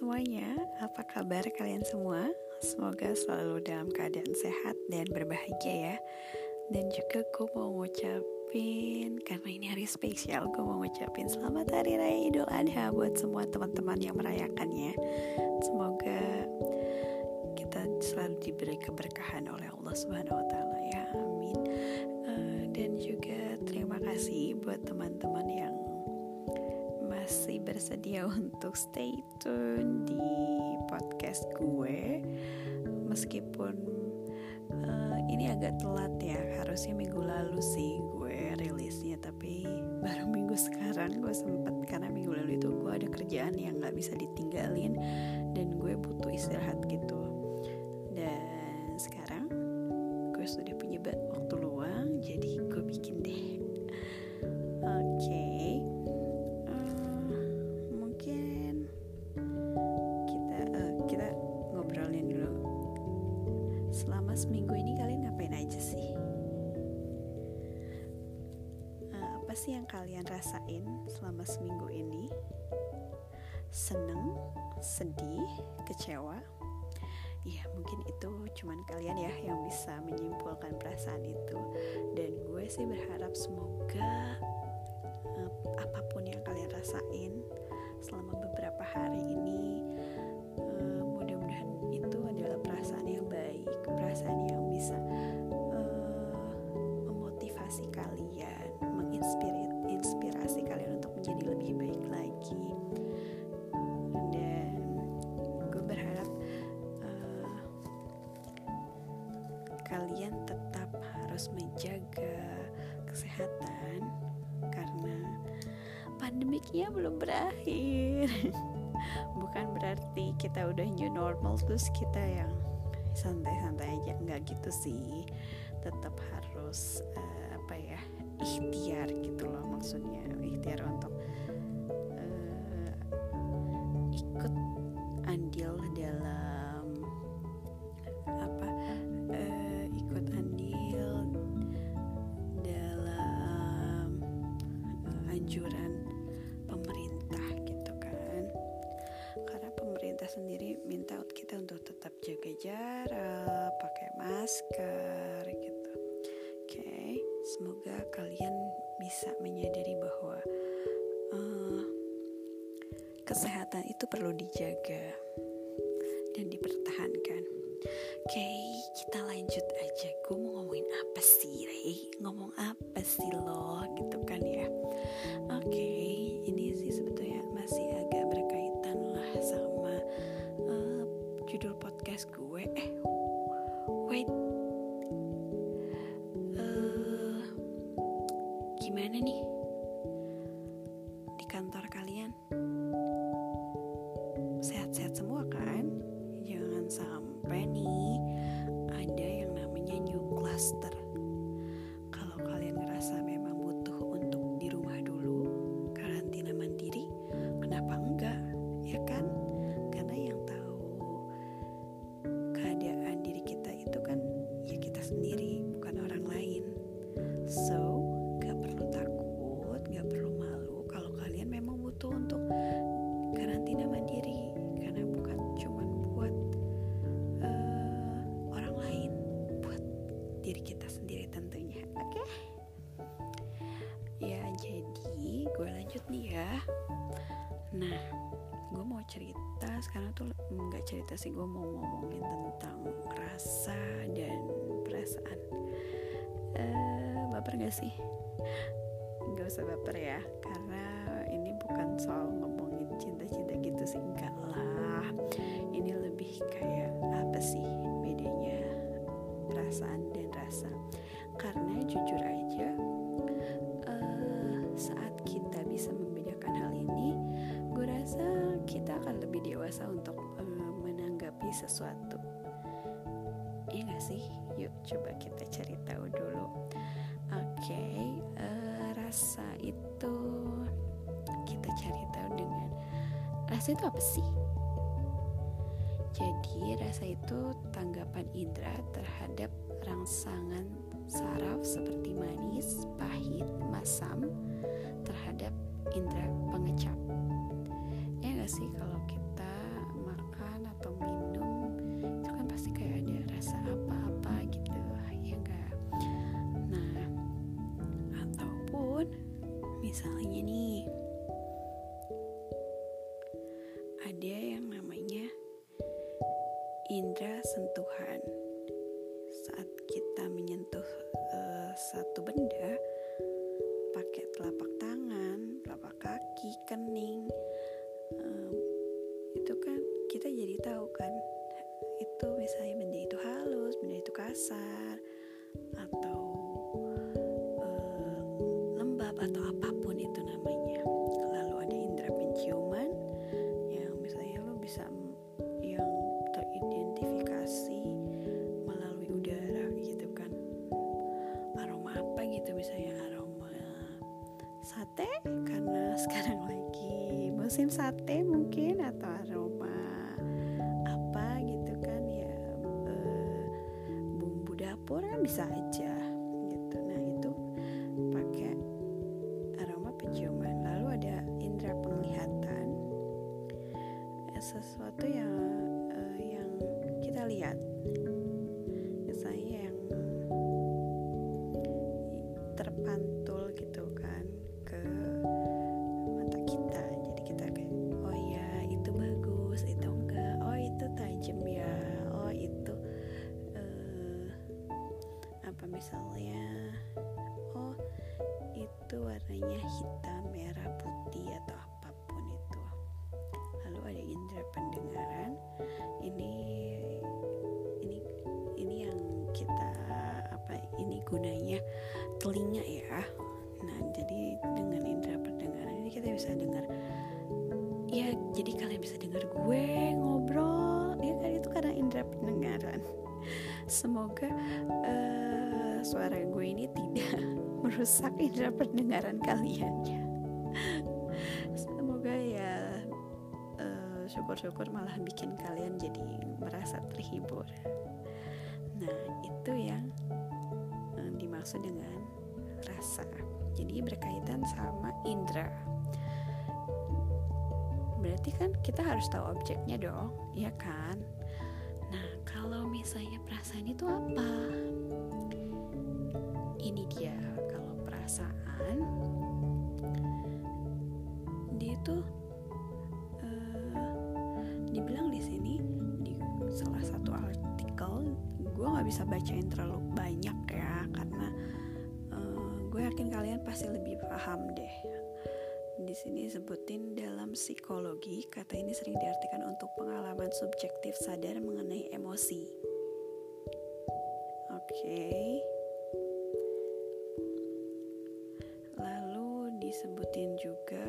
semuanya, apa kabar kalian semua? Semoga selalu dalam keadaan sehat dan berbahagia ya. Dan juga gue mau ngucapin, karena ini hari spesial Gue mau ngucapin selamat hari raya idul adha buat semua teman-teman yang merayakannya. Semoga kita selalu diberi keberkahan oleh Allah Subhanahu wa ya, amin. Uh, Dan juga terima kasih buat teman-teman yang masih bersedia untuk stay tune di podcast gue. Meskipun uh, ini agak telat ya harusnya minggu lalu sih gue rilisnya tapi baru minggu sekarang gue sempet karena minggu lalu itu gue ada kerjaan yang nggak bisa ditinggalin dan gue butuh istirahat gitu. Dan sekarang gue sudah punya Ya mungkin itu cuman kalian ya yang bisa menyimpulkan perasaan itu. Dan gue sih berharap semoga uh, apa pun yang kalian rasain selama beberapa hari ini kalian tetap harus menjaga kesehatan karena pandemiknya belum berakhir. Bukan berarti kita udah new normal terus kita yang santai-santai aja. Nggak gitu sih. Tetap harus uh, apa ya ikhtiar gitu loh maksudnya. Ikhtiar untuk uh, ikut andil dalam kesehatan itu perlu dijaga dan dipertahankan. Oke, okay, kita lanjut aja. Gue mau ngomongin apa sih, Rey? Ngomong apa sih lo, gitu kan ya? Oke, okay, ini sih sebetulnya masih agak berkaitan lah sama uh, judul podcast gue. Eh, wait, uh, gimana nih Sehat-sehat semua cerita sih gue mau ngomongin tentang rasa dan perasaan. Uh, baper gak sih? Gak usah baper ya, karena ini bukan soal ngomongin cinta-cinta gitu sih enggak lah. Ini lebih kayak apa sih bedanya perasaan dan rasa? Karena jujur aja, uh, saat kita bisa sesuatu. Iya gak sih? Yuk coba kita cari tahu dulu. Oke, okay, uh, rasa itu kita cari tahu dengan rasa itu apa sih? Jadi rasa itu tanggapan indera terhadap rangsangan saraf seperti manis, pahit, masam terhadap indera pengecap. Ya gak sih kalau misalnya nih ada yang namanya indera sentuhan musim sate mungkin atau aroma apa gitu kan ya eh, bumbu dapur kan bisa aja misalnya. Oh itu warnanya hitam merah putih atau apa pun itu. Lalu ada indera pendengaran. Ini ini ini yang kita apa ini gunanya telinga ya. Nah jadi dengan indera pendengaran ini kita bisa dengar ya jadi kalian bisa dengar gue ngobrol ya kan? Itu karena indera pendengaran. Semoga suara gue ini tidak merusak indera pendengaran kalian ya. Semoga ya eh, syukur-syukur malah bikin kalian jadi merasa terhibur. Nah itu yang eh, dimaksud dengan rasa. Jadi berkaitan sama indera. Berarti kan kita harus tahu objeknya dong ya kan? Nah kalau misalnya perasaan itu apa ini dia kalau perasaan. Dia itu eh, dibilang di sini di salah satu artikel gue nggak bisa bacain terlalu banyak ya karena eh, gue yakin kalian pasti lebih paham deh. Di sini sebutin dalam psikologi kata ini sering diartikan untuk pengalaman subjektif sadar mengenai emosi. Oke. lalu disebutin juga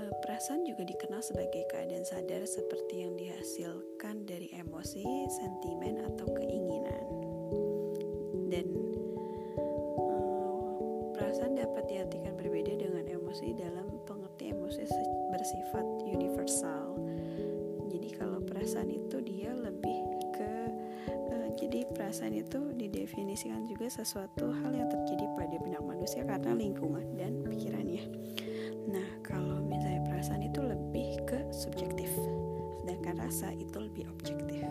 eh, perasaan juga dikenal sebagai keadaan sadar seperti yang dihasilkan dari emosi, sentimen atau keinginan dan eh, perasaan dapat diartikan berbeda dengan emosi dalam pengertian emosi bersifat universal. Jadi kalau perasaan perasaan itu didefinisikan juga sesuatu hal yang terjadi pada benak manusia karena lingkungan dan pikirannya. Nah, kalau misalnya perasaan itu lebih ke subjektif, sedangkan rasa itu lebih objektif.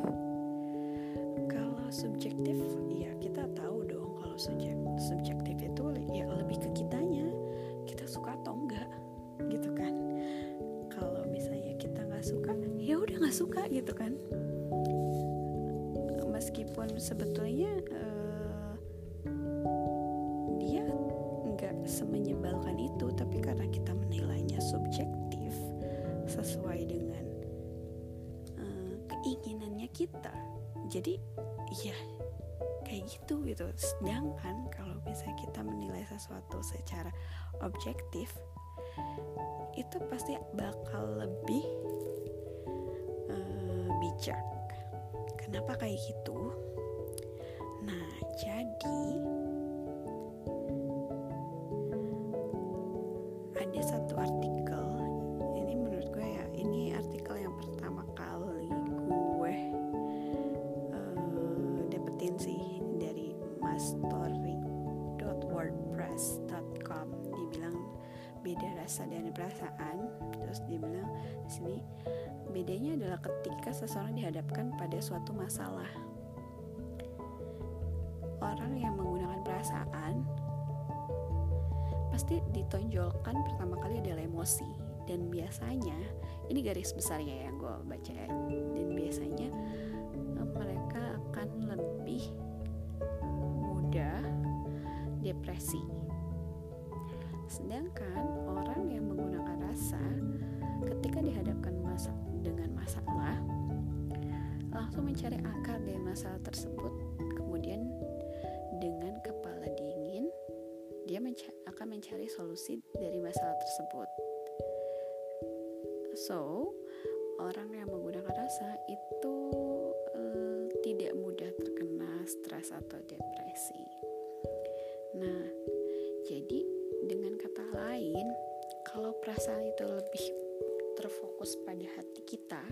Kalau subjektif, ya kita tahu dong kalau subjek subjektif itu ya lebih ke kitanya, kita suka atau enggak, gitu kan? Kalau misalnya kita nggak suka, ya udah nggak suka gitu kan? Meskipun sebetulnya eh, dia nggak semenyebalkan itu, tapi karena kita menilainya subjektif sesuai dengan eh, keinginannya kita, jadi ya kayak gitu gitu. Sedangkan kalau misalnya kita menilai sesuatu secara objektif, itu pasti bakal lebih eh, bijak. Kenapa kayak gitu? Nah, jadi beda rasa dan perasaan. Terus dibilang di sini bedanya adalah ketika seseorang dihadapkan pada suatu masalah. Orang yang menggunakan perasaan pasti ditonjolkan pertama kali adalah emosi. Dan biasanya ini garis besarnya yang gue baca ya dan biasanya eh, mereka akan lebih mudah depresi sedangkan orang yang menggunakan rasa ketika dihadapkan masa dengan masalah langsung mencari akar dari masalah tersebut. Kemudian dengan kepala dingin dia menca akan mencari solusi dari masalah tersebut. So orang yang menggunakan rasa itu uh, tidak mudah terkena stres atau depresi. Nah jadi lain kalau perasaan itu lebih terfokus pada hati kita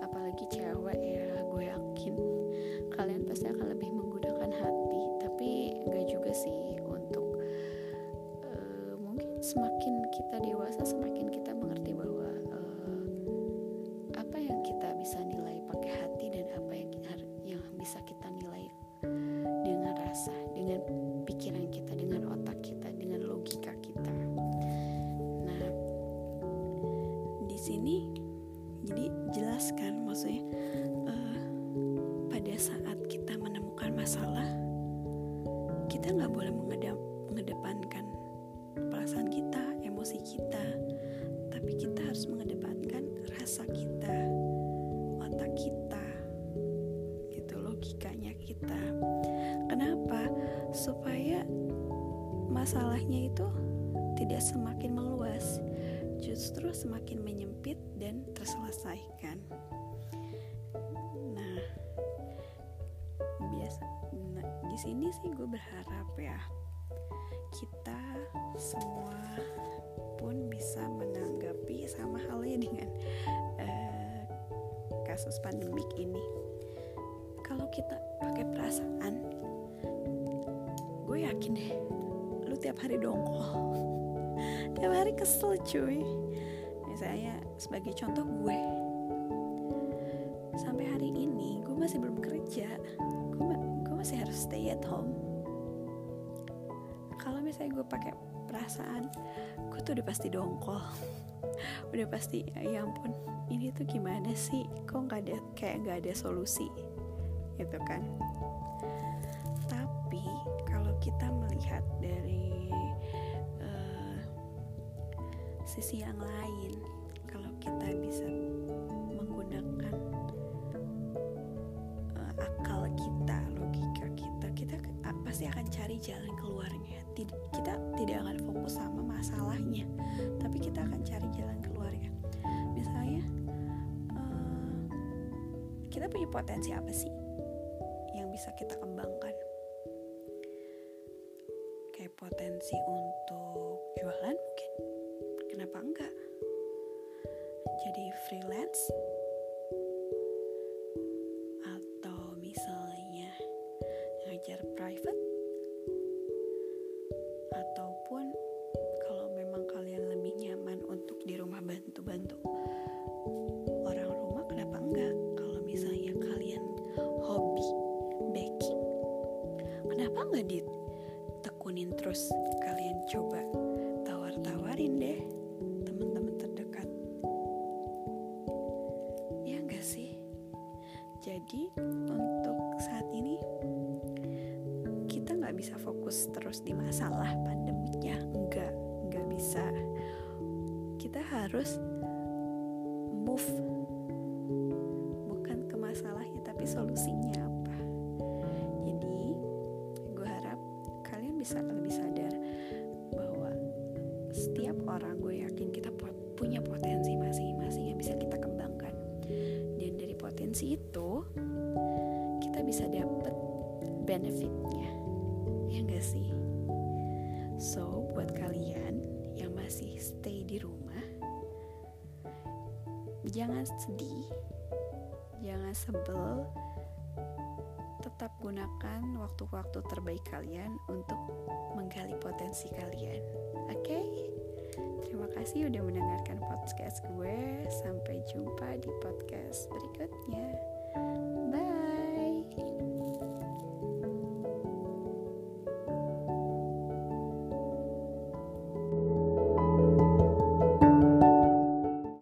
apalagi cewek ya gue yakin kalian pasti akan lebih menggunakan hati. Tapi gak juga sih untuk uh, mungkin semakin kita dewasa semakin kita mengerti bahwa uh, sini jadi jelaskan maksudnya uh, pada saat kita menemukan masalah kita nggak boleh mengedap, mengedepankan perasaan kita emosi kita. Tapi kita harus mengedepankan rasa kita otak kita gitu logikanya kita. Kenapa? Supaya masalahnya itu tidak semakin meluas justru semakin menyempit dan terselesaikan. Nah, biasa nah, di sini sih gue berharap ya kita semua pun bisa menanggapi sama halnya dengan uh, kasus pandemik ini. Kalau kita pakai perasaan, gue yakin deh, lu tiap hari dongkol tiap hari kesel cuy. Misalnya sebagai contoh gue. Sampai hari ini gue masih belum kerja. Gue, gue masih harus stay at home. Kalau misalnya gue pakai perasaan gue tuh udah pasti dongkol. Udah pasti ya ampun ini tuh gimana sih? Kok nggak ada kayak nggak ada solusi? Gitu kan sisi yang lain. Kalau kita bisa menggunakan uh, akal kita logika kita kita pasti akan cari jalan keluarnya. Tid kita tidak akan fokus sama masalahnya tapi kita akan cari jalan keluarnya. Misalnya uh, kita punya potensi apa sih yang bisa kita kembangkan? Kayak potensi untuk jualan mungkin kenapa enggak? Jadi freelance? Atau misalnya ngajar private? Ataupun kalau memang kalian lebih nyaman untuk di rumah bantu-bantu orang rumah kenapa enggak? Kalau misalnya kalian hobi baking kenapa enggak ditekunin terus? Kalian coba tawar-tawarin deh tapi solusinya apa. Jadi gue harap kalian bisa lebih sadar bahwa setiap orang gue yakin kita punya potensi masing-masing yang bisa kita kembangkan. Dan dari potensi itu kita bisa dapat benefitnya. Ya gak sih? So buat kalian yang masih stay di rumah jangan sedih jangan sebel tetap gunakan waktu-waktu terbaik kalian untuk menggali potensi kalian oke okay? Terima kasih udah mendengarkan podcast gue. Sampai jumpa di podcast berikutnya.